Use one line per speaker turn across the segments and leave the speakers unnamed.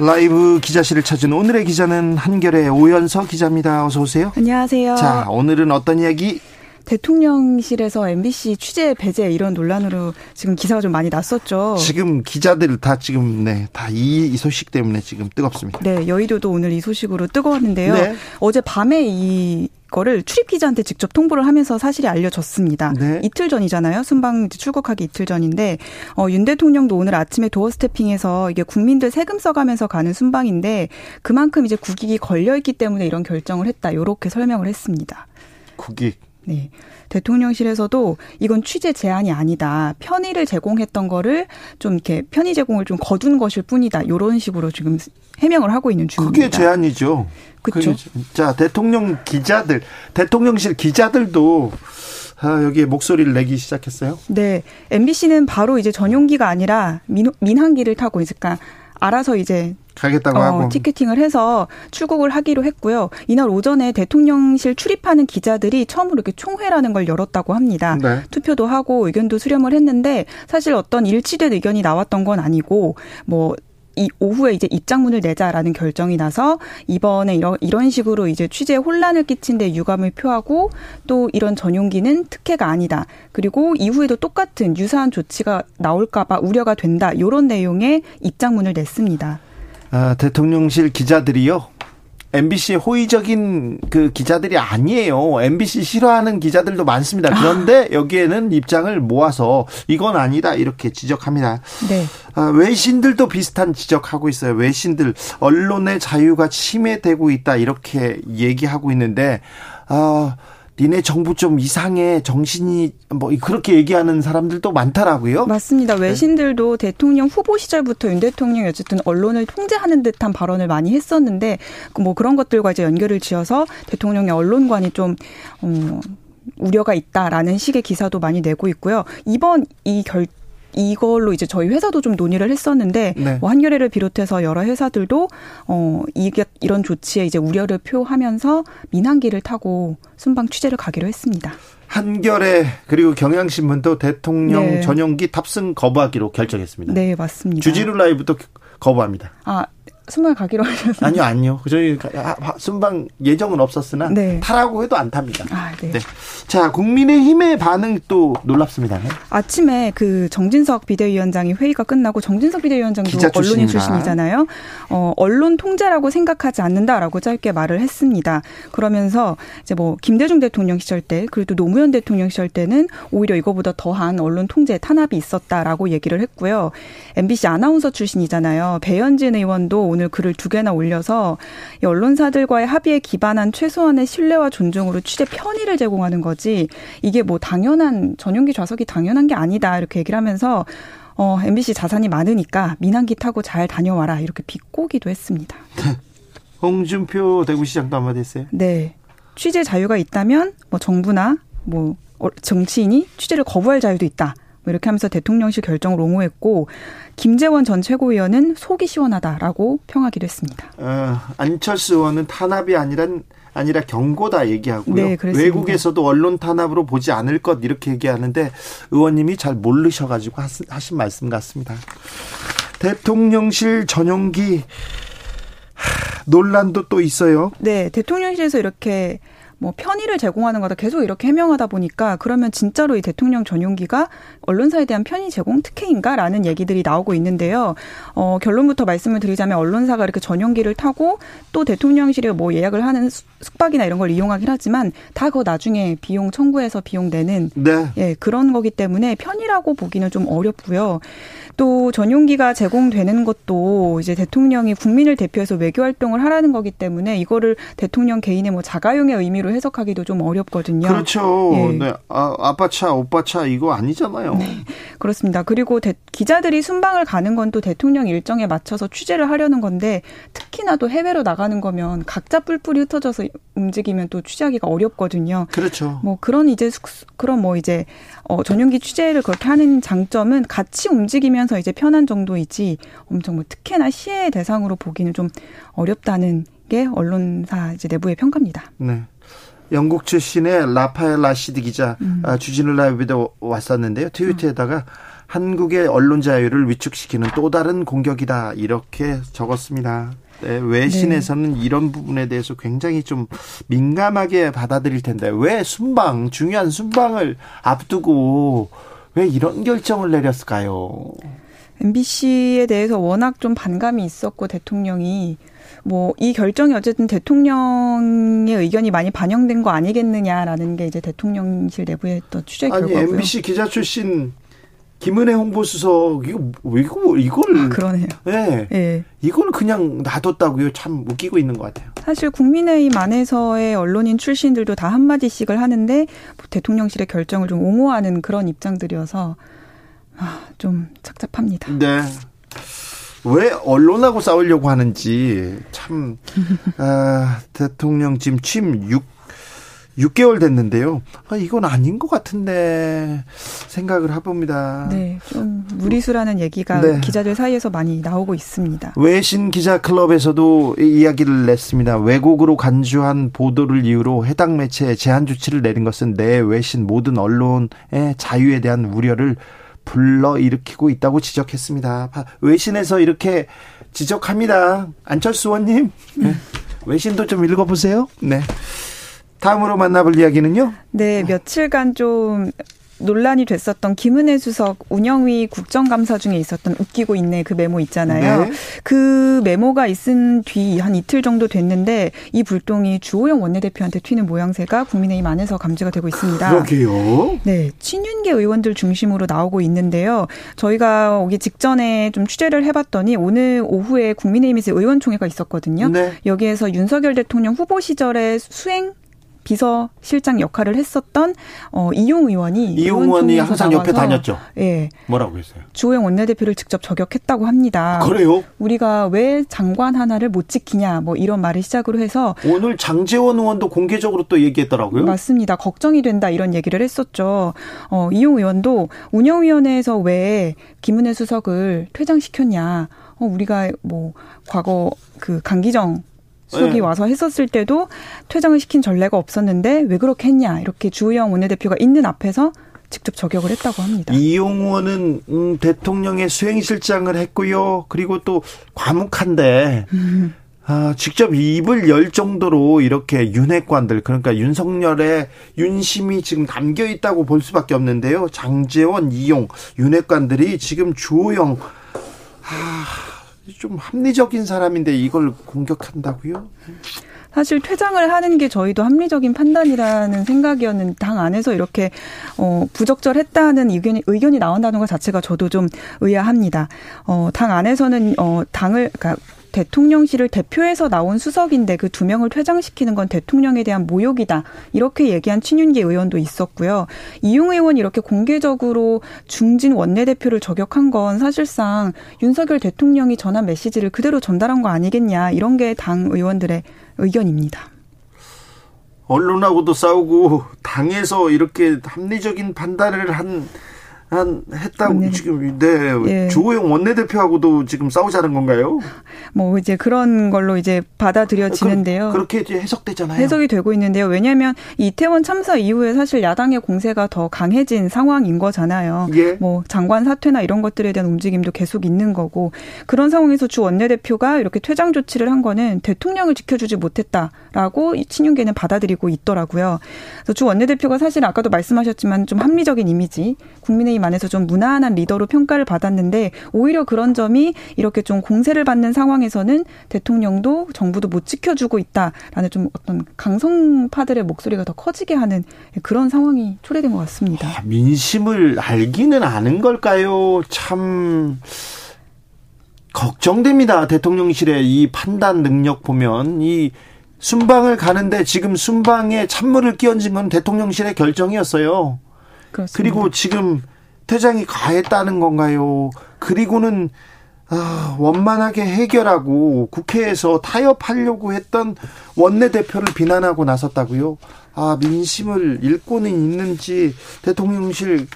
라이브 기자실을 찾은 오늘의 기자는 한결의 오연서 기자입니다. 어서 오세요.
안녕하세요.
자, 오늘은 어떤 이야기?
대통령실에서 MBC 취재 배제 이런 논란으로 지금 기사가 좀 많이 났었죠.
지금 기자들 다 지금 네, 다이 이 소식 때문에 지금 뜨겁습니다.
네, 여의도도 오늘 이 소식으로 뜨거웠는데요.
네.
어제 밤에 이 거를 출입 기자한테 직접 통보를 하면서 사실이 알려졌습니다.
네.
이틀 전이잖아요. 순방 출국하기 이틀 전인데 어, 윤 대통령도 오늘 아침에 도어 스태핑에서 이게 국민들 세금 써가면서 가는 순방인데 그만큼 이제 국익이 걸려 있기 때문에 이런 결정을 했다. 이렇게 설명을 했습니다.
국익.
네. 대통령실에서도 이건 취재 제한이 아니다. 편의를 제공했던 거를 좀 이렇게 편의 제공을 좀 거둔 것일 뿐이다. 이런 식으로 지금 해명을 하고 있는 중입니다.
그게 제한이죠.
그렇죠.
자, 대통령 기자들, 대통령실 기자들도 아, 여기에 목소리를 내기 시작했어요.
네. MBC는 바로 이제 전용기가 아니라 민, 민항기를 타고 그러니까 알아서 이제
가겠다고
어,
하고
티켓팅을 해서 출국을 하기로 했고요. 이날 오전에 대통령실 출입하는 기자들이 처음으로 이렇게 총회라는 걸 열었다고 합니다.
네.
투표도 하고 의견도 수렴을 했는데 사실 어떤 일치된 의견이 나왔던 건 아니고 뭐 이 오후에 이제 입장문을 내자라는 결정이 나서 이번에 이런 이런 식으로 이제 취재에 혼란을 끼친 데 유감을 표하고 또 이런 전용기는 특혜가 아니다. 그리고 이후에도 똑같은 유사한 조치가 나올까 봐 우려가 된다. 요런 내용의 입장문을 냈습니다.
아, 대통령실 기자들이요. MBC 호의적인 그 기자들이 아니에요. MBC 싫어하는 기자들도 많습니다. 그런데 여기에는 입장을 모아서 이건 아니다 이렇게 지적합니다.
네.
아, 외신들도 비슷한 지적하고 있어요. 외신들 언론의 자유가 침해되고 있다 이렇게 얘기하고 있는데 아 니네 정부 좀 이상해 정신이 뭐 그렇게 얘기하는 사람들도 많더라고요.
맞습니다. 외신들도 네. 대통령 후보 시절부터 윤 대통령이 어쨌든 언론을 통제하는 듯한 발언을 많이 했었는데 뭐 그런 것들과 이제 연결을 지어서 대통령의 언론관이 좀 어, 우려가 있다라는 식의 기사도 많이 내고 있고요. 이번 이 결, 이걸로 이제 저희 회사도 좀 논의를 했었는데 네. 뭐 한겨레를 비롯해서 여러 회사들도 어 이게 이런 조치에 이제 우려를 표하면서 민항기를 타고 순방 취재를 가기로 했습니다.
한겨레 그리고 경향신문도 대통령 네. 전용기 탑승 거부하기로 결정했습니다.
네, 맞습니다.
주지루 라이브도 거부합니다.
아, 순방 가기로 하셨어요?
아니요, 아니요. 저희 순방 예정은 없었으나 네. 타라고 해도 안 탑니다. 아, 네. 네. 자, 국민의힘의 반응 또 놀랍습니다.
아침에 그 정진석 비대위원장이 회의가 끝나고 정진석 비대위원장도 언론인 출신이잖아요. 어, 언론 통제라고 생각하지 않는다라고 짧게 말을 했습니다. 그러면서 이제 뭐 김대중 대통령 시절 때 그리고 노무현 대통령 시절 때는 오히려 이거보다 더한 언론 통제 탄압이 있었다라고 얘기를 했고요. MBC 아나운서 출신이잖아요. 배현진 의원도 오늘 글을 두 개나 올려서 언론사들과의 합의에 기반한 최소한의 신뢰와 존중으로 취재 편의를 제공하는 거지 이게 뭐 당연한 전용기 좌석이 당연한 게 아니다 이렇게 얘기를 하면서 어, MBC 자산이 많으니까 민항기 타고 잘 다녀와라 이렇게 비꼬기도 했습니다.
홍준표 대구시장도 한마디 했어요?
네. 취재 자유가 있다면 뭐 정부나 뭐 어, 정치인이 취재를 거부할 자유도 있다. 뭐 이렇게 하면서 대통령실 결정을 옹호했고 김재원 전 최고위원은 속이 시원하다라고 평하기도 했습니다.
어, 안철수 의원은 탄압이 아니라 아니라 경고다 얘기하고요. 네, 외국에서도 언론 탄압으로 보지 않을 것 이렇게 얘기하는데 의원님이 잘 모르셔가지고 하신 말씀 같습니다. 대통령실 전용기 논란도 또 있어요.
네, 대통령실에서 이렇게 뭐 편의를 제공하는 거다 계속 이렇게 해명하다 보니까 그러면 진짜로 이 대통령 전용기가 언론사에 대한 편의 제공 특혜인가라는 얘기들이 나오고 있는데요. 어, 결론부터 말씀을 드리자면 언론사가 이렇게 전용기를 타고 또 대통령실에 뭐 예약을 하는 숙박이나 이런 걸 이용하긴 하지만 다 그거 나중에 비용 청구해서 비용 내는 네. 예, 그런 거기 때문에 편의라고 보기는 좀 어렵고요. 또 전용기가 제공되는 것도 이제 대통령이 국민을 대표해서 외교 활동을 하라는 거기 때문에 이거를 대통령 개인의 뭐 자가용의 의미로 제대로 해석하기도 좀 어렵거든요.
그렇죠. 예. 네. 아, 아빠 차, 오빠 차 이거 아니잖아요. 네.
그렇습니다. 그리고 대, 기자들이 순방을 가는 건 또 대통령 일정에 맞춰서 취재를 하려는 건데 특히나 또 해외로 나가는 거면 각자 뿔뿔이 흩어져서 움직이면 또 취재하기가 어렵거든요.
그렇죠.
뭐 그런 이제 그런 뭐 이제 어 전용기 취재를 그렇게 하는 장점은 같이 움직이면서 이제 편한 정도이지 엄청 뭐 특혜나 시혜 대상으로 보기는 좀 어렵다는 게 언론사 이제 내부의 평가입니다.
네. 영국 출신의 라파엘 라시드 기자 음. 아, 주진우 라이브에도 왔었는데요. 트위터에다가 음. 한국의 언론 자유를 위축시키는 또 다른 공격이다 이렇게 적었습니다. 네, 외신에서는 네. 이런 부분에 대해서 굉장히 좀 민감하게 받아들일 텐데 왜 순방 중요한 순방을 앞두고 왜 이런 결정을 내렸을까요?
MBC에 대해서 워낙 좀 반감이 있었고 대통령이 뭐 이 결정이 어쨌든 대통령의 의견이 많이 반영된 거 아니겠느냐라는 게 이제 대통령실 내부의 또 취재 결과고요.
아니 MBC 기자 출신 김은혜 홍보수석 이거 이거 이걸
아, 그러네요.
네. 네. 이걸 그냥 놔뒀다고요. 참 웃기고 있는 것 같아요.
사실 국민의힘 안에서의 언론인 출신들도 다 한마디씩을 하는데 뭐 대통령실의 결정을 좀 옹호하는 그런 입장들이어서 아, 좀 착잡합니다.
네. 왜 언론하고 싸우려고 하는지 참 아, 대통령 지금 취임 6 6개월 됐는데요. 아, 이건 아닌 것 같은데 생각을 해봅니다.
네, 좀 무리수라는 얘기가 네. 기자들 사이에서 많이 나오고 있습니다.
외신 기자 클럽에서도 이야기를 냈습니다. 왜곡으로 간주한 보도를 이유로 해당 매체에 제한 조치를 내린 것은 내 외신 모든 언론의 자유에 대한 우려를 불러 일으키고 있다고 지적했습니다. 외신에서 이렇게 지적합니다. 안철수 의원님. 네. 외신도 좀 읽어보세요. 네. 다음으로 만나볼 이야기는요?
네, 며칠간 좀 논란이 됐었던 김은혜 수석 운영위 국정감사 중에 있었던 웃기고 있네 그 메모 있잖아요. 네. 그 메모가 있은 뒤 한 이틀 정도 됐는데 이 불똥이 주호영 원내대표한테 튀는 모양새가 국민의힘 안에서 감지가 되고 있습니다.
그러게요.
네. 친윤계 의원들 중심으로 나오고 있는데요. 저희가 오기 직전에 좀 취재를 해봤더니 오늘 오후에 국민의힘에서 의원총회가 있었거든요. 네. 여기에서 윤석열 대통령 후보 시절에 수행 비서실장 역할을 했었던 어 이용 의원이
이용 의원이 항상 옆에 다녔죠.
예.
뭐라고 했어요?
주호영 원내대표를 직접 저격했다고 합니다.
그래요?
우리가 왜 장관 하나를 못 지키냐 뭐 이런 말을 시작으로 해서
오늘 장재원 의원도 공개적으로 또 얘기했더라고요.
맞습니다. 걱정이 된다 이런 얘기를 했었죠. 어 이용 의원도 운영위원회에서 왜 김은혜 수석을 퇴장시켰냐? 어 우리가 뭐 과거 그 강기정 수석이 네. 와서 했었을 때도 퇴장을 시킨 전례가 없었는데 왜 그렇게 했냐 이렇게 주호영 원내대표가 있는 앞에서 직접 저격을 했다고 합니다.
이용호는 음, 대통령의 수행실장을 했고요. 그리고 또 과묵한데 음. 아, 직접 입을 열 정도로 이렇게 윤핵관들 그러니까 윤석열의 윤심이 지금 담겨 있다고 볼 수밖에 없는데요. 장재원, 이용 윤핵관들이 지금 주호영 아, 좀 합리적인 사람인데 이걸 공격한다고요?
사실 퇴장을 하는 게 저희도 합리적인 판단이라는 생각이었는 당 안에서 이렇게 어 부적절했다는 의견이 의견이 나온다는 것 자체가 저도 좀 의아합니다. 어당 안에서는 어 당을 그러니까 대통령실을 대표해서 나온 수석인데 그 두 명을 퇴장시키는 건 대통령에 대한 모욕이다. 이렇게 얘기한 친윤계 의원도 있었고요. 이용 의원이 이렇게 공개적으로 중진 원내대표를 저격한 건 사실상 윤석열 대통령이 전한 메시지를 그대로 전달한 거 아니겠냐. 이런 게 당 의원들의 의견입니다.
언론하고도 싸우고 당에서 이렇게 합리적인 판단을 한 한 했다고 네. 지금 네 예. 주호영 원내대표하고도 지금 싸우자는 건가요?
뭐 이제 그런 걸로 이제 받아들여지는데요.
그, 렇게 이제 해석되잖아요.
해석이 되고 있는데요. 왜냐하면 이태원 참사 이후에 사실 야당의 공세가 더 강해진 상황인 거잖아요. 예. 뭐 장관 사퇴나 이런 것들에 대한 움직임도 계속 있는 거고 그런 상황에서 주 원내대표가 이렇게 퇴장 조치를 한 거는 대통령을 지켜주지 못했다라고 친윤계는 받아들이고 있더라고요. 그래서 주 원내대표가 사실 아까도 말씀하셨지만 좀 합리적인 이미지 국민의 안에서 좀 무난한 리더로 평가를 받았는데 오히려 그런 점이 이렇게 좀 공세를 받는 상황에서는 대통령도 정부도 못 지켜주고 있다라는 좀 어떤 강성파들의 목소리가 더 커지게 하는 그런 상황이 초래된 것 같습니다. 아,
민심을 알기는 아는 걸까요? 참 걱정됩니다. 대통령실의 이 판단 능력 보면 이 순방을 가는데 지금 순방에 찬물을 끼얹은 건 대통령실의 결정이었어요. 그렇습니다. 그리고 지금 퇴장이 가했다는 건가요? 그리고는 아, 원만하게 해결하고 국회에서 타협하려고 했던 원내대표를 비난하고 나섰다고요? 아, 민심을 읽고는 있는지 대통령실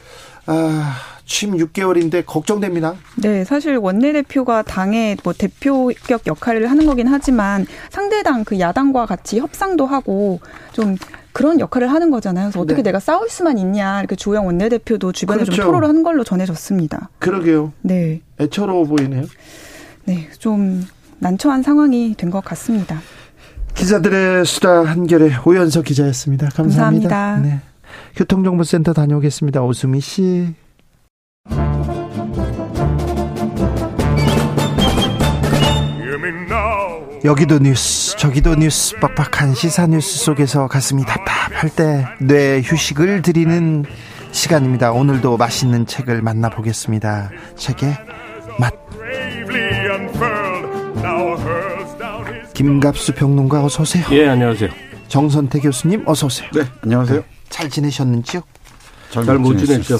아, 취임 6개월인데 걱정됩니다.
네, 사실 원내대표가 당의 뭐 대표격 역할을 하는 거긴 하지만 상대당 그 야당과 같이 협상도 하고 좀 그런 역할을 하는 거잖아요. 그래서 어떻게 네. 내가 싸울 수만 있냐 이렇게 주영 원내대표도 주변에 그렇죠. 좀 토로를 한 걸로 전해졌습니다.
그러게요. 네. 애처로워 보이네요.
네, 좀 난처한 상황이 된 것 같습니다.
기자들의 수다 한결의 오연석 기자였습니다. 감사합니다.
감사합니다. 네.
교통정보센터 다녀오겠습니다. 오수미 씨. 여기도 뉴스, 저기도 뉴스, 빡빡한 시사 뉴스 속에서 가슴이 답답할 때 뇌 휴식을 드리는 시간입니다. 오늘도 맛있는 책을 만나보겠습니다. 책의 맛. 김갑수 평론가 어서 오세요.
예, 안녕하세요.
정선태 교수님 어서 오세요.
네, 안녕하세요. 네,
잘 지내셨는지요?
잘못 지냈죠.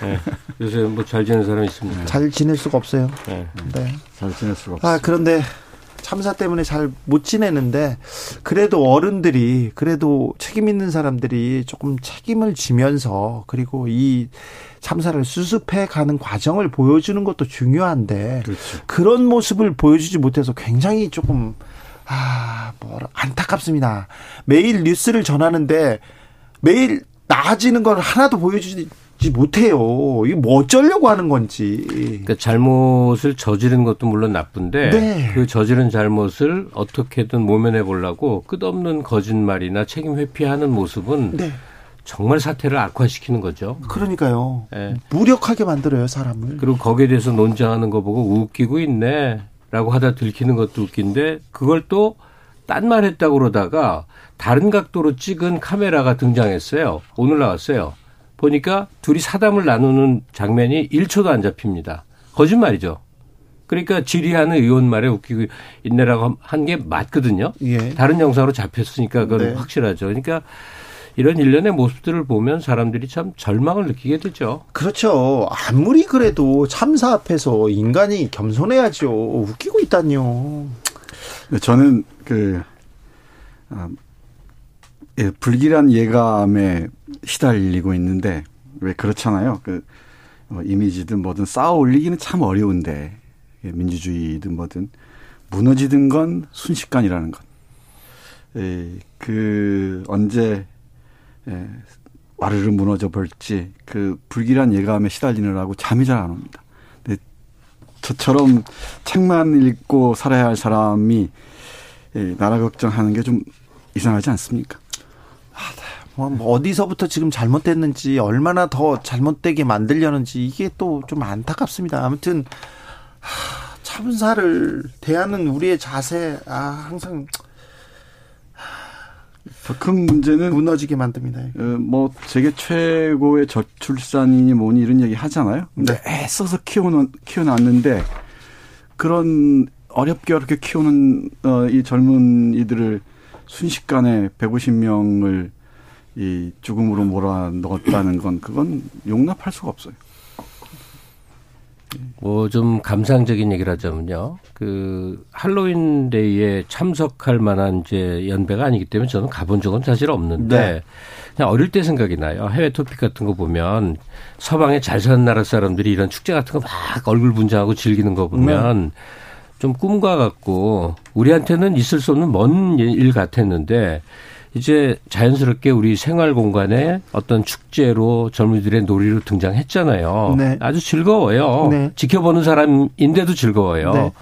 네. 요새 뭐 잘 지내는 사람이 있습니다.
잘 지낼 수가 없어요.
네. 네. 잘 지낼 수가 없어요.
아, 그런데 참사 때문에 잘 못 지내는데 그래도 어른들이 그래도 책임 있는 사람들이 조금 책임을 지면서 그리고 이 참사를 수습해 가는 과정을 보여주는 것도 중요한데 그렇죠. 그런 모습을 보여주지 못해서 굉장히 조금 아, 뭐 안타깝습니다. 매일 뉴스를 전하는데 매일 나아지는 걸 하나도 보여주지 못해요. 이게 뭐 어쩌려고 하는 건지.
그러니까 잘못을 저지른 것도 물론 나쁜데 네. 그 저지른 잘못을 어떻게든 모면해 보려고 끝없는 거짓말이나 책임 회피하는 모습은 네. 정말 사태를 악화시키는 거죠.
그러니까요. 네. 무력하게 만들어요, 사람을.
그리고 거기에 대해서 논쟁하는 거 보고 웃기고 있네. 라고 하다 들키는 것도 웃긴데 그걸 또 딴 말 했다고 그러다가 다른 각도로 찍은 카메라가 등장했어요. 오늘 나왔어요. 보니까 둘이 사담을 나누는 장면이 1초도 안 잡힙니다. 거짓말이죠. 그러니까 질의하는 의원 말에 웃기고 있네라고 한 게 맞거든요. 예. 다른 영상으로 잡혔으니까 그건 네. 확실하죠. 그러니까 이런 일련의 모습들을 보면 사람들이 참 절망을 느끼게 되죠.
그렇죠. 아무리 그래도 참사 앞에서 인간이 겸손해야죠. 웃기고 있다니요.
저는 그 아, 예, 불길한 예감에 시달리고 있는데 왜 그렇잖아요. 그 어, 이미지든 뭐든 쌓아 올리기는 참 어려운데 예, 민주주의든 뭐든 무너지든 건 순식간이라는 것. 예, 그 언제 예, 와르르 무너져 볼지 그 불길한 예감에 시달리느라고 잠이 잘 안 옵니다. 근데 저처럼 책만 읽고 살아야 할 사람이 예, 나라 걱정하는 게 좀 이상하지 않습니까?
뭐, 뭐 어디서부터 지금 잘못됐는지 얼마나 더 잘못되게 만들려는지 이게 또 좀 안타깝습니다. 아무튼 참사를 대하는 우리의 자세 아 항상
더 큰 문제는
무너지게 만듭니다.
어, 뭐 세계 최고의 저출산이니 뭐니 이런 얘기 하잖아요. 근데 네. 애써서 키워놓 키워놨는데 그런 어렵게 어렵게 키우는 어, 이 젊은 이들을 순식간에 150명을 이 죽음으로 몰아넣었다는 건 그건 용납할 수가 없어요.
뭐 좀 감상적인 얘기를 하자면요. 그 할로윈 데이에 참석할 만한 이제 연배가 아니기 때문에 저는 가본 적은 사실 없는데 네. 그냥 어릴 때 생각이 나요. 해외 토픽 같은 거 보면 서방에 잘 사는 나라 사람들이 이런 축제 같은 거 막 얼굴 분장하고 즐기는 거 보면 네. 좀 꿈과 같고 우리한테는 있을 수 없는 먼 일 같았는데 이제 자연스럽게 우리 생활 공간에 어떤 축제로 젊은이들의 놀이로 등장했잖아요. 네. 아주 즐거워요. 네. 지켜보는 사람인데도 즐거워요. 네.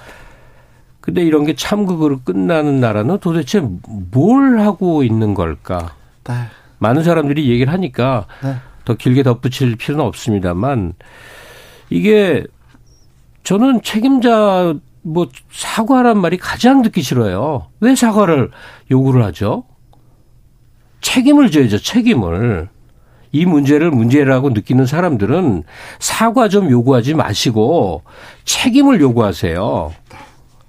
근데 이런 게 참극으로 끝나는 나라는 도대체 뭘 하고 있는 걸까? 네. 많은 사람들이 얘기를 하니까 네. 더 길게 덧붙일 필요는 없습니다만 이게 저는 책임자 뭐 사과란 말이 가장 듣기 싫어요. 왜 사과를 요구를 하죠? 책임을 져야죠. 책임을. 이 문제를 문제라고 느끼는 사람들은 사과 좀 요구하지 마시고 책임을 요구하세요.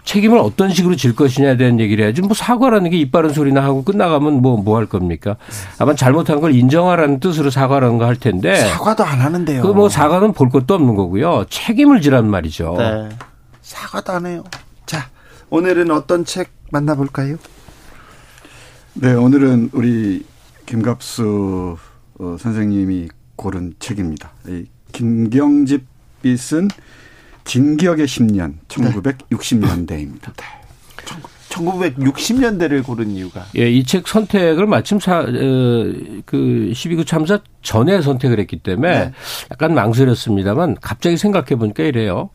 책임을 어떤 식으로 질 것이냐에 대한 얘기를 해야지 뭐 사과라는 게 입 바른 소리나 하고 끝나가면 뭐 뭐 할 겁니까? 아마 잘못한 걸 인정하라는 뜻으로 사과라는 거 할 텐데
사과도 안 하는데요.
그 뭐 사과는 볼 것도 없는 거고요. 책임을 지란 말이죠.
네. 사과도 안 해요. 자, 오늘은 어떤 책 만나볼까요?
네, 오늘은 우리 김갑수 어, 선생님이 고른 책입니다. 이 김경집이 쓴 진격의 10년 1960년대입니다. 네.
1960년대를 고른 이유가
예, 이 책 선택을 마침 사, 어, 그 12구 참사 전에 선택을 했기 때문에 네. 약간 망설였습니다만 갑자기 생각해 보니까 이래요.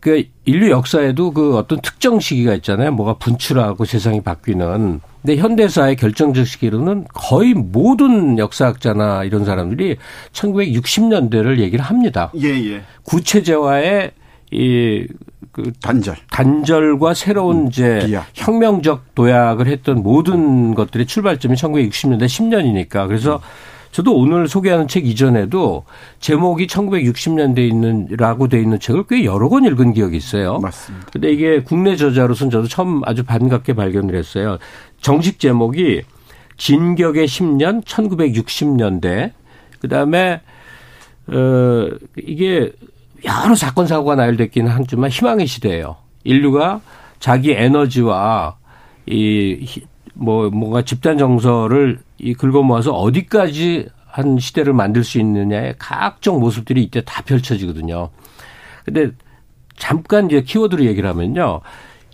그 인류 역사에도 그 어떤 특정 시기가 있잖아요. 뭐가 분출하고 세상이 바뀌는. 근데 현대사의 결정적 시기로는 거의 모든 역사학자나 이런 사람들이 1960년대를 얘기를 합니다.
예, 예.
구체제화의 이 그
단절
단절과 새로운 음, 이제 비약. 혁명적 도약을 했던 모든 것들의 출발점이 1960년대 10년이니까 그래서 음. 저도 오늘 소개하는 책 이전에도 제목이 1960년대에 있는 라고 돼 있는 책을 꽤 여러 권 읽은 기억이 있어요.
맞습니다.
근데 이게 국내 저자로서는 저도 처음 아주 반갑게 발견을 했어요. 정식 제목이 진격의 10년 1960년대 그다음에 어 이게 여러 사건 사고가 나열됐기는 하지만 희망의 시대예요. 인류가 자기 에너지와 이 뭐 뭔가 집단 정서를 이 긁어 모아서 어디까지 한 시대를 만들 수 있느냐의 각종 모습들이 이때 다 펼쳐지거든요. 근데 잠깐 이제 키워드로 얘기를 하면요.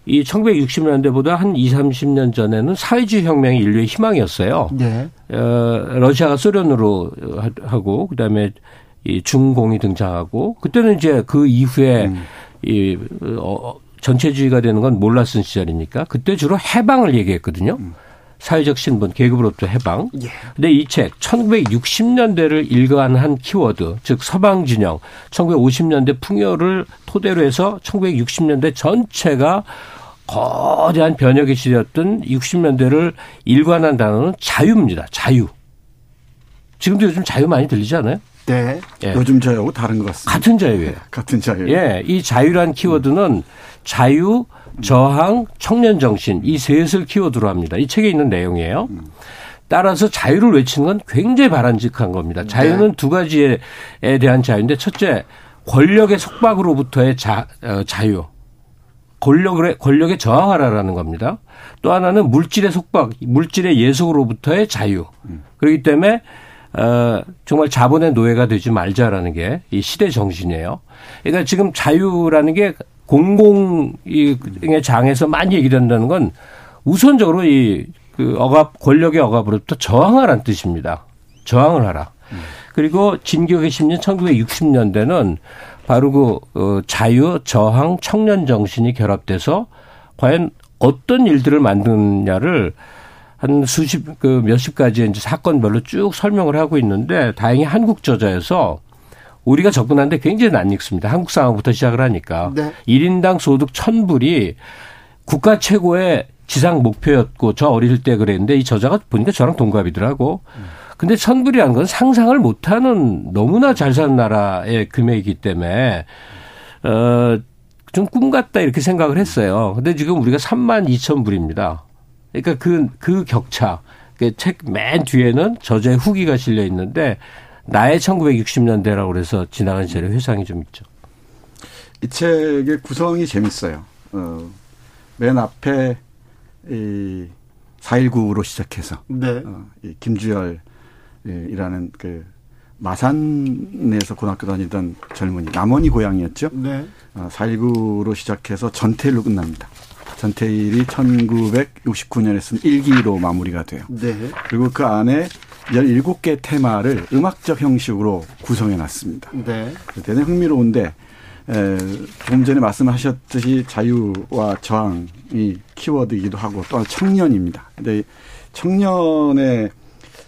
이 1960년대보다 한 2, 30년 전에는 사회주의 혁명이 인류의 희망이었어요. 네. 어, 러시아가 소련으로 하고 그다음에 이 중공이 등장하고 그때는 이제 그 이후에 음. 이 어, 전체주의가 되는 건 몰랐은 시절이니까 그때 주로 해방을 얘기했거든요. 음. 사회적 신분, 계급으로부터 해방. 예. 근데 이 책 1960년대를 일관한 키워드, 즉 서방 진영, 1950년대 풍요를 토대로 해서 1960년대 전체가 거대한 변혁의 시대였던 60년대를 일관한 단어는 자유입니다. 자유. 지금도 요즘 자유 많이 들리지 않아요?
네.
예. 요즘 자유하고 다른 것 같습니다.
같은 자유예요.
같은 자유.
예. 이 자유란 키워드는 자유, 저항, 청년 정신 이 셋을 키워드로 합니다. 이 책에 있는 내용이에요. 따라서 자유를 외치는 건 굉장히 바람직한 겁니다. 자유는 네. 두 가지에 대한 자유인데 첫째 권력의 속박으로부터의 자, 어, 자유. 권력을 권력에 저항하라라는 겁니다. 또 하나는 물질의 속박, 물질의 예속으로부터의 자유. 그렇기 때문에 어, 정말 자본의 노예가 되지 말자라는 게 이 시대 정신이에요. 그러니까 지금 자유라는 게 공공의 장에서 많이 얘기된다는 건 우선적으로 이 그 억압 권력의 억압으로부터 저항하라는 뜻입니다. 저항을 하라. 그리고 진격의 10년 1960년대는 바로 그 어, 자유, 저항, 청년 정신이 결합돼서 과연 어떤 일들을 만드느냐를 한 수십 그 몇십 가지의 이제 사건별로 쭉 설명을 하고 있는데 다행히 한국 저자에서 우리가 접근하는데 굉장히 낯익습니다. 한국 상황부터 시작을 하니까. 네. 1인당 소득 1000불이 국가 최고의 지상 목표였고 저 어릴 때 그랬는데 이 저자가 보니까 저랑 동갑이더라고. 근데 천불이라는 건 상상을 못 하는 너무나 잘 사는 나라의 금액이기 때문에 어 좀 꿈 같다 이렇게 생각을 했어요. 근데 지금 우리가 3만 2천 불입니다. 그러니까 그, 그 격차. 그책맨 뒤에는 저자의 후기가 실려 있는데 나의 1960년대라고 그래서 지나간 세례 회상이 좀 있죠.
이 책의 구성이 재밌어요. 어, 맨 앞에 이 4.19로 시작해서 네. 어, 이 김주열이라는 그 마산에서 고등학교 다니던 젊은이 남원이 고향이었죠. 네. 어, 4.19로 시작해서 전태일로 끝납니다. 전태일이 1969년에 쓴 일기로 마무리가 돼요. 네. 그리고 그 안에 17개 테마를 음악적 형식으로 구성해 놨습니다. 네. 대단히 흥미로운데 에, 조금 전에 말씀하셨듯이 자유와 저항이 키워드이기도 하고 또 청년입니다. 근데 청년에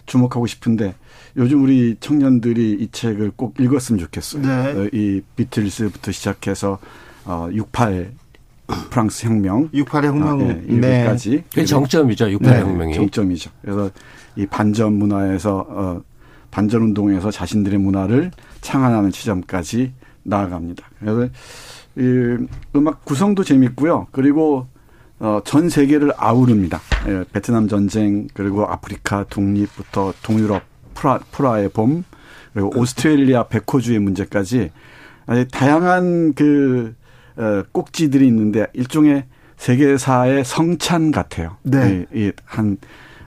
주목하고 싶은데 요즘 우리 청년들이 이 책을 꼭 읽었으면 좋겠어요. 네. 어, 이 비틀스부터 시작해서 어, 68 프랑스 혁명,
68의 혁명, 아,
네, 여기까지. 그 정점이죠, 68 네, 혁명이.
정점이죠. 그래서 이 반전 문화에서 어, 반전 운동에서 자신들의 문화를 창안하는 지점까지 나아갑니다. 그래서 이 음악 구성도 재밌고요. 그리고 어, 전 세계를 아우릅니다. 예, 베트남 전쟁 그리고 아프리카 독립부터 동유럽 프라, 프라의 봄 그리고 오스트레일리아 백호주의 문제까지 다양한 그 어, 꼭지들이 있는데 일종의 세계사의 성찬 같아요. 네. 이, 한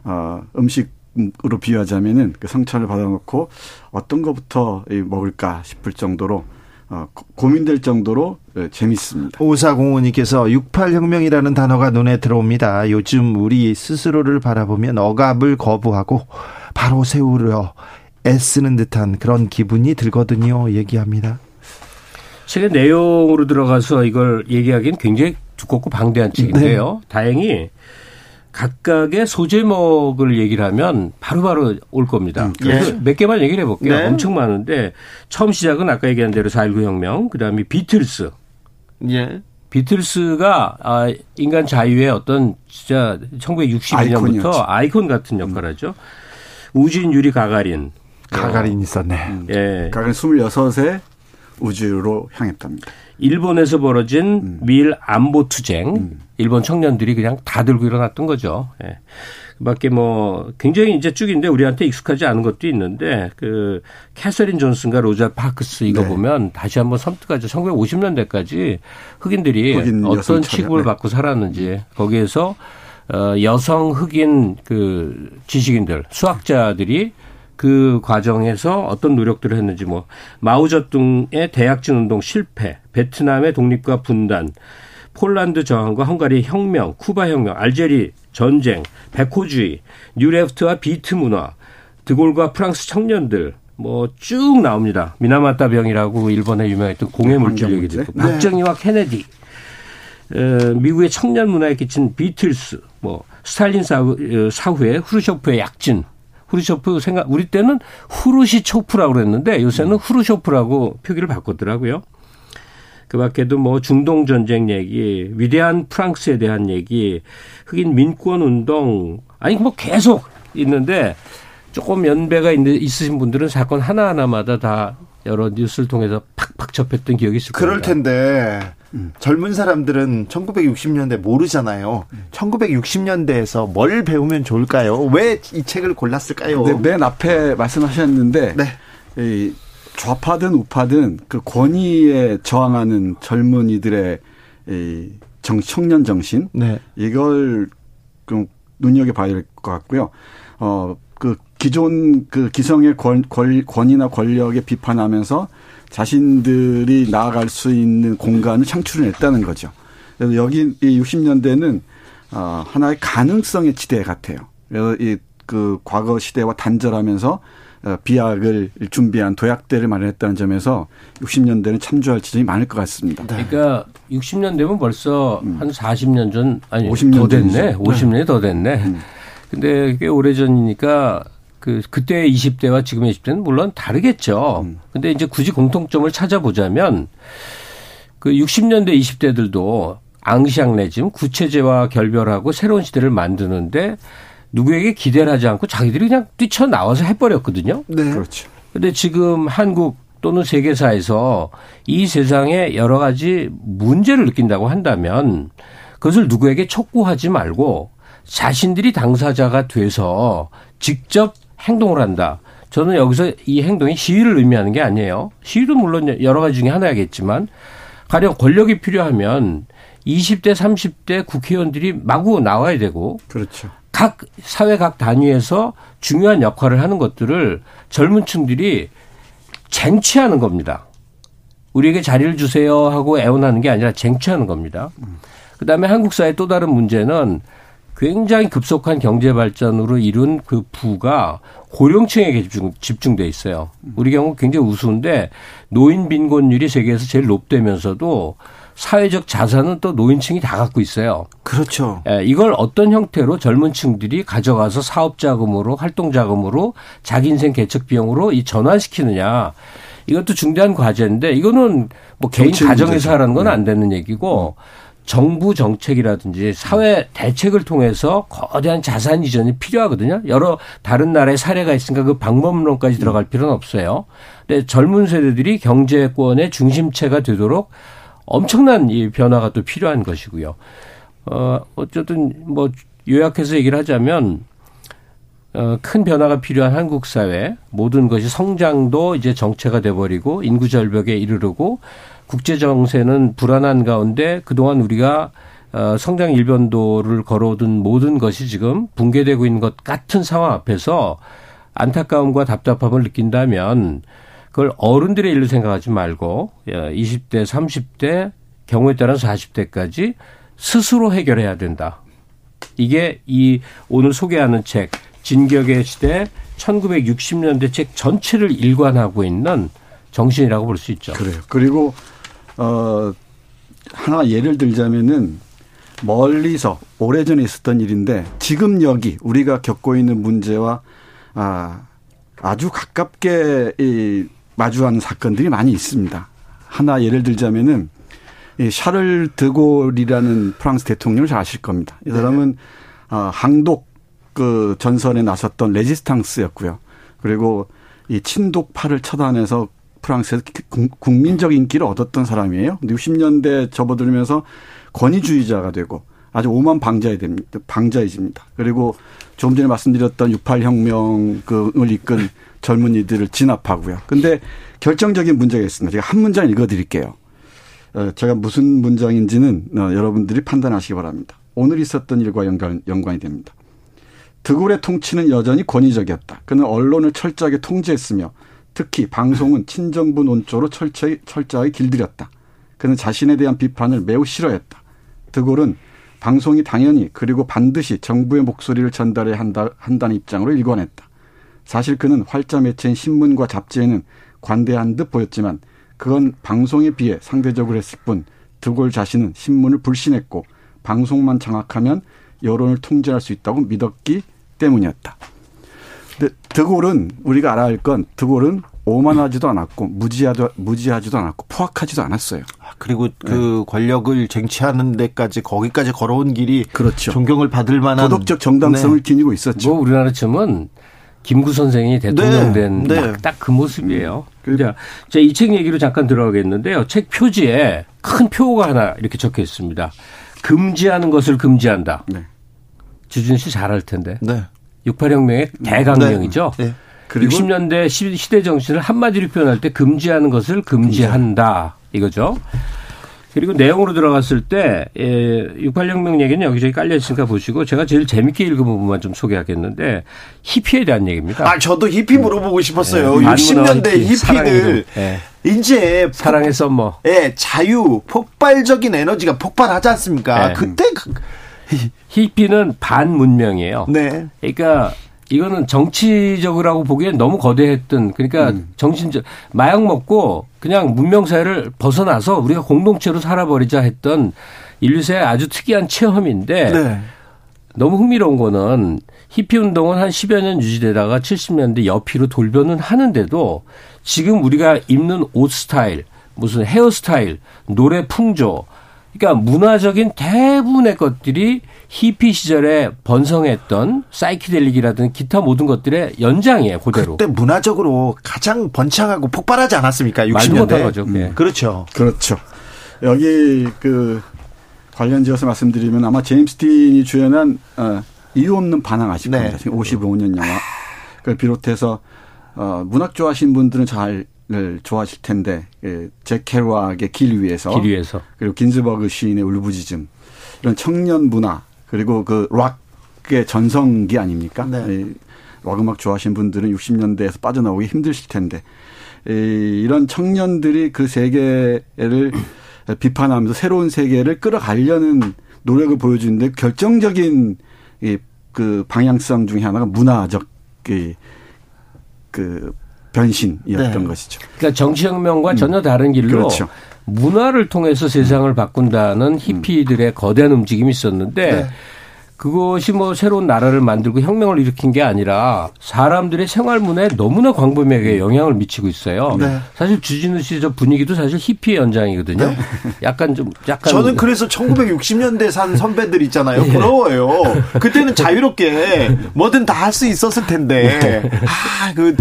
어, 음식으로 비유하자면은 그 성찬을 받아놓고 어떤 것부터 먹을까 싶을 정도로 어, 고민될 정도로 네, 재밌습니다.
오사공원님께서 68혁명이라는 단어가 눈에 들어옵니다. 요즘 우리 스스로를 바라보면 억압을 거부하고 바로 세우려 애쓰는 듯한 그런 기분이 들거든요. 얘기합니다.
책의 내용으로 들어가서 이걸 얘기하기는 굉장히 두껍고 방대한 책인데요. 네. 다행히 각각의 소제목을 얘기를 하면 바로바로 바로 올 겁니다. 음, 그래서 네. 몇 개만 얘기를 해볼게요. 네. 엄청 많은데 처음 시작은 아까 얘기한 대로 4.19 혁명, 그 다음에 비틀스. 예. 비틀스가 아, 인간 자유의 어떤 진짜 1962년부터 아이콘 같은 역할을 하죠. 우주인 유리 가가린.
가가린 있었네.
음. 예. 가가린 26에 우주로 향했답니다.
일본에서 벌어진 음. 미일 안보 투쟁, 음. 일본 청년들이 그냥 다 들고 일어났던 거죠. 예. 밖에 뭐 굉장히 이제 쭉인데 우리한테 익숙하지 않은 것도 있는데 그 캐서린 존슨과 로자 파크스 이거 네. 보면 다시 한번 섬뜩하죠. 1950년대까지 흑인들이 흑인 어떤 취급을 네. 받고 살았는지 거기에서 어 여성 흑인 그 지식인들 수학자들이 그 과정에서 어떤 노력들을 했는지 뭐 마오쩌둥의 대약진 운동 실패, 베트남의 독립과 분단, 폴란드 저항과 헝가리의 혁명, 쿠바 혁명, 알제리 전쟁, 백호주의, New Left와 비트 문화, 드골과 프랑스 청년들 뭐 쭉 나옵니다. 미나마타 병이라고 일본에 유명했던 공해 물질 얘기도 있고 네. 박정희와 케네디, 어, 미국의 청년 문화에 끼친 비틀스, 뭐 스탈린 사후, 어, 사후에 흐루쇼프의 약진, 흐루쇼프 생각 우리 때는 흐루시초프라고 그랬는데 요새는 음. 흐루쇼프라고 표기를 바꿨더라고요. 그 밖에도 뭐 중동 전쟁 얘기, 위대한 프랑스에 대한 얘기, 흑인 민권 운동, 아니 뭐 계속 있는데 조금 연배가 있으신 분들은 사건 하나하나마다 다 여러 뉴스를 통해서 팍팍 접했던 기억이 있을
겁니다. 그럴 텐데 음. 젊은 사람들은 1960년대 모르잖아요. 음. 1960년대에서 뭘 배우면 좋을까요? 왜 이 책을 골랐을까요?
네, 맨 앞에 말씀하셨는데 네. 이 좌파든 우파든 그 권위에 저항하는 젊은이들의 이 정, 청년 정신 네. 이걸 좀 눈여겨 봐야 될 것 같고요. 어, 그 기존 그 기성의 권, 권, 권위나 권력에 비판하면서 자신들이 나아갈 수 있는 공간을 창출해냈다는 거죠. 그래서 여기 이 60년대는 어, 하나의 가능성의 지대 같아요. 그래서 이 그 과거 시대와 단절하면서 어, 비약을 준비한 도약대를 마련했다는 점에서 60년대는 참조할 지점이 많을 것 같습니다.
네. 그러니까 60년대면 벌써 음. 한 40년 전 아니 50년 더 됐네. 50년이 네. 더 됐네. 음. 근데 꽤 오래전이니까 그 그때 20대와 지금의 20대는 물론 다르겠죠. 음. 근데 이제 굳이 공통점을 찾아보자면 그 60년대 20대들도 앙시앙레즘 구체제와 결별하고 새로운 시대를 만드는데 누구에게 기대를 하지 않고 자기들이 그냥 뛰쳐나와서 해버렸거든요. 네. 그렇죠. 근데 지금 한국 또는 세계사에서 이 세상에 여러 가지 문제를 느낀다고 한다면 그것을 누구에게 촉구하지 말고 자신들이 당사자가 돼서 직접 행동을 한다. 저는 여기서 이 행동이 시위를 의미하는 게 아니에요. 시위도 물론 여러 가지 중에 하나겠지만 가령 권력이 필요하면 20대, 30대 국회의원들이 마구 나와야 되고 그렇죠. 각 사회 각 단위에서 중요한 역할을 하는 것들을 젊은 층들이 쟁취하는 겁니다. 우리에게 자리를 주세요 하고 애원하는 게 아니라 쟁취하는 겁니다. 그다음에 한국 사회 또 다른 문제는 굉장히 급속한 경제 발전으로 이룬 그 부가 고령층에게 집중, 집중돼 있어요. 우리 경우 굉장히 우스운데 노인 빈곤율이 세계에서 제일 높다면서도 사회적 자산은 또 노인층이 다 갖고 있어요.
그렇죠.
예, 이걸 어떤 형태로 젊은 층들이 가져가서 사업 자금으로 활동 자금으로 자기 인생 개척 비용으로 이 전환시키느냐. 이것도 중대한 과제인데 이거는 뭐 개인 가정에서 하라는 건안 네. 되는 얘기고 음. 정부 정책이라든지 사회 대책을 통해서 거대한 자산 이전이 필요하거든요. 여러 다른 나라의 사례가 있으니까 그 방법론까지 들어갈 필요는 없어요. 근데 젊은 세대들이 경제권의 중심체가 되도록 엄청난 이 변화가 또 필요한 것이고요. 어, 어쨌든 뭐 요약해서 얘기를 하자면 어, 큰 변화가 필요한 한국 사회 모든 것이 성장도 이제 정체가 돼버리고 인구 절벽에 이르르고 국제 정세는 불안한 가운데 그동안 우리가 어, 성장 일변도를 걸어오던 모든 것이 지금 붕괴되고 있는 것 같은 상황 앞에서 안타까움과 답답함을 느낀다면 그걸 어른들의 일로 생각하지 말고 20대, 30대, 경우에 따라서 40대까지 스스로 해결해야 된다. 이게 이 오늘 소개하는 책 진격의 시대 1960년대 책 전체를 일관하고 있는 정신이라고 볼 수 있죠.
그래요. 그리고 어 하나 예를 들자면은 멀리서 오래전에 있었던 일인데 지금 여기 우리가 겪고 있는 문제와 아 아주 가깝게 이 마주하는 사건들이 많이 있습니다. 하나 예를 들자면은 이 샤를 드골이라는 프랑스 대통령을 잘 아실 겁니다. 이 사람은 아 항독 그 전선에 나섰던 레지스탕스였고요. 그리고 이 친독파를 처단해서 프랑스에서 국민적 인기를 얻었던 사람이에요. 60년대 접어들면서 권위주의자가 되고 아주 오만 방자이 됩니다. 방자이집니다. 그리고 조금 전에 말씀드렸던 68혁명을 이끈 젊은이들을 진압하고요. 근데 결정적인 문제가 있습니다. 제가 한 문장 읽어드릴게요. 어, 제가 무슨 문장인지는 어, 여러분들이 판단하시기 바랍니다. 오늘 있었던 일과 연관, 연관이 됩니다. 드골의 통치는 여전히 권위적이었다. 그는 언론을 철저하게 통제했으며 특히 방송은 친정부 논조로 철저히, 철저하게 길들였다. 그는 자신에 대한 비판을 매우 싫어했다. 드골은 방송이 당연히 그리고 반드시 정부의 목소리를 전달해야 한다, 한다는 입장으로 일관했다. 사실 그는 활자 매체인 신문과 잡지에는 관대한 듯 보였지만 그건 방송에 비해 상대적으로 했을 뿐 드골 자신은 신문을 불신했고 방송만 장악하면 여론을 통제할 수 있다고 믿었기 때문이었다. 근데 드골은 우리가 알아야 할 건 드골은 오만하지도 않았고 무지하도 무지하지도 않았고 포악하지도 않았어요.
아, 그리고 그 네. 권력을 쟁취하는 데까지 거기까지 걸어온 길이 그렇죠. 존경을 받을 만한
도덕적 정당성을 네. 지니고 있었죠.
뭐 우리나라 쯤은 김구 선생이 대통령 된 딱그 네. 모습이에요. 음. 자, 이책 얘기로 잠깐 들어가겠는데요. 책 표지에 큰 표가 하나 이렇게 적혀 있습니다. 금지하는 것을 금지한다. 네. 주준 씨잘알 텐데. 네. 68혁명의 대강령이죠. 네. 네. 그리고 60년대 시대 정신을 한마디로 표현할 때 금지하는 것을 금지한다. 이거죠. 그리고 내용으로 들어갔을 때, 예, 68혁명 얘기는 여기저기 깔려 있으니까 보시고 제가 제일 재밌게 읽은 부분만 좀 소개하겠는데 히피에 대한 얘기입니다.
아, 저도 히피 물어보고 싶었어요. 예, 60년대 히피, 히피들. 예. 이제
사랑의 썸머.
예, 자유, 폭발적인 에너지가 폭발하지 않습니까? 예. 그때 그
히피는 반문명이에요. 네. 그러니까 이거는 정치적이라고 보기엔 너무 거대했던 그러니까 음. 정신적 마약 먹고 그냥 문명 사회를 벗어나서 우리가 공동체로 살아버리자 했던 인류사의 아주 특이한 체험인데 네. 너무 흥미로운 거는 히피 운동은 한 10여 년 유지되다가 70년대 여피로 돌변은 하는데도 지금 우리가 입는 옷 스타일, 무슨 헤어 스타일, 노래 풍조, 그러니까 문화적인 대부분의 것들이 히피 시절에 번성했던 사이키델릭이라든 기타 모든 것들의 연장이에요, 그대로.
그때 문화적으로 가장 번창하고 폭발하지 않았습니까? 60년대. 거죠. 네. 그렇죠.
그렇죠. 여기 그 관련 지어서 말씀드리면 아마 제임스 틴이 주연한 어, 이유 없는 반항 아실 네. 겁니다. 55년 영화. 그걸 비롯해서 어, 문학 좋아하시는 분들은 잘 를 좋아하실 텐데 예, 잭 케르왁의 길 위에서,
길 위에서
그리고 긴즈버그 시인의 울부짖음 이런 청년 문화 그리고 그 락의 전성기 아닙니까? 네. 예, 락 음악 좋아하시는 분들은 60년대에서 빠져나오기 힘드실 텐데 예, 이런 청년들이 그 세계를 비판하면서 새로운 세계를 끌어가려는 노력을 보여주는데 결정적인 이그 방향성 중에 하나가 문화적 그, 그 변신이었던 네. 것이죠.
그러니까 정치혁명과 음. 전혀 다른 길로 그렇죠. 문화를 통해서 세상을 바꾼다는 히피들의 음. 거대한 움직임이 있었는데 네. 그것이 뭐 새로운 나라를 만들고 혁명을 일으킨 게 아니라 사람들의 생활 문화에 너무나 광범위하게 영향을 미치고 있어요. 네. 사실 주진우 씨 저 분위기도 사실 히피의 연장이거든요. 네. 약간 좀 약간
저는 그래서 1960년대 산 선배들 있잖아요. 네. 부러워요. 그때는 자유롭게 뭐든 다 할 수 있었을 텐데. 네. 아, 그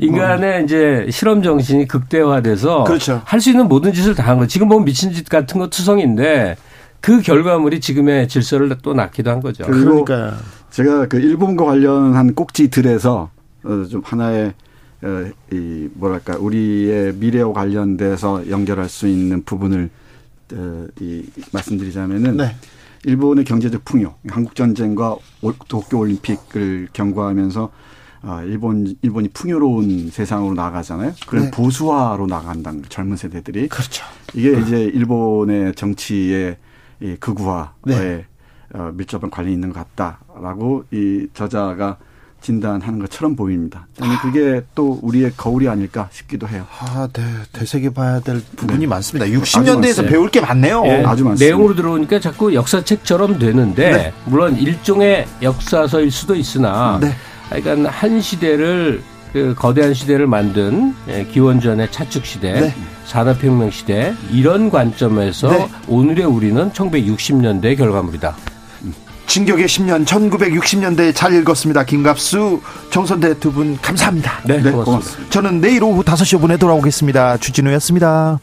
인간의 이제 실험 정신이 극대화돼서
그렇죠.
할 수 있는 모든 짓을 다 한 거. 지금 보면 미친 짓 같은 거 투성인데 그 결과물이 지금의 질서를 또 낳기도 한 거죠.
그리고
그러니까
제가 그 일본과 관련한 꼭지들에서 어, 좀 하나의 어, 이 뭐랄까 우리의 미래와 관련돼서 연결할 수 있는 부분을 어, 이 말씀드리자면은
네.
일본의 경제적 풍요, 한국 전쟁과 도쿄 올림픽을 경과하면서 아, 일본 일본이 풍요로운 세상으로 나가잖아요. 그래서
네.
보수화로 나간다는 거예요. 젊은 세대들이.
그렇죠.
이게 이제 일본의 정치의 이 극우화에
네.
어, 밀접한 관련이 있는 것 같다라고 이 저자가 진단하는 것처럼 보입니다. 저는 그게 또 우리의 거울이 아닐까 싶기도 해요.
아, 네. 되새겨 봐야 될 부분이
네.
많습니다.
아주
60년대에서
많습니다.
배울 게 많네요.
예,
아주 많습니다.
내용으로 들어오니까 자꾸 역사책처럼 되는데
네.
물론 일종의 역사서일 수도 있으나
네.
그러니까 한 시대를 그 거대한 시대를 만든 예, 기원전의 차축 시대,
네.
산업혁명 시대 이런 관점에서
네.
오늘의 우리는 1960년대의 결과물이다.
진격의 10년 1960년대 잘 읽었습니다. 김갑수, 정선대 두 분 감사합니다.
네,
네,
고맙습니다.
고맙습니다.
저는 내일 오후 5시 5분에 돌아오겠습니다. 주진우였습니다.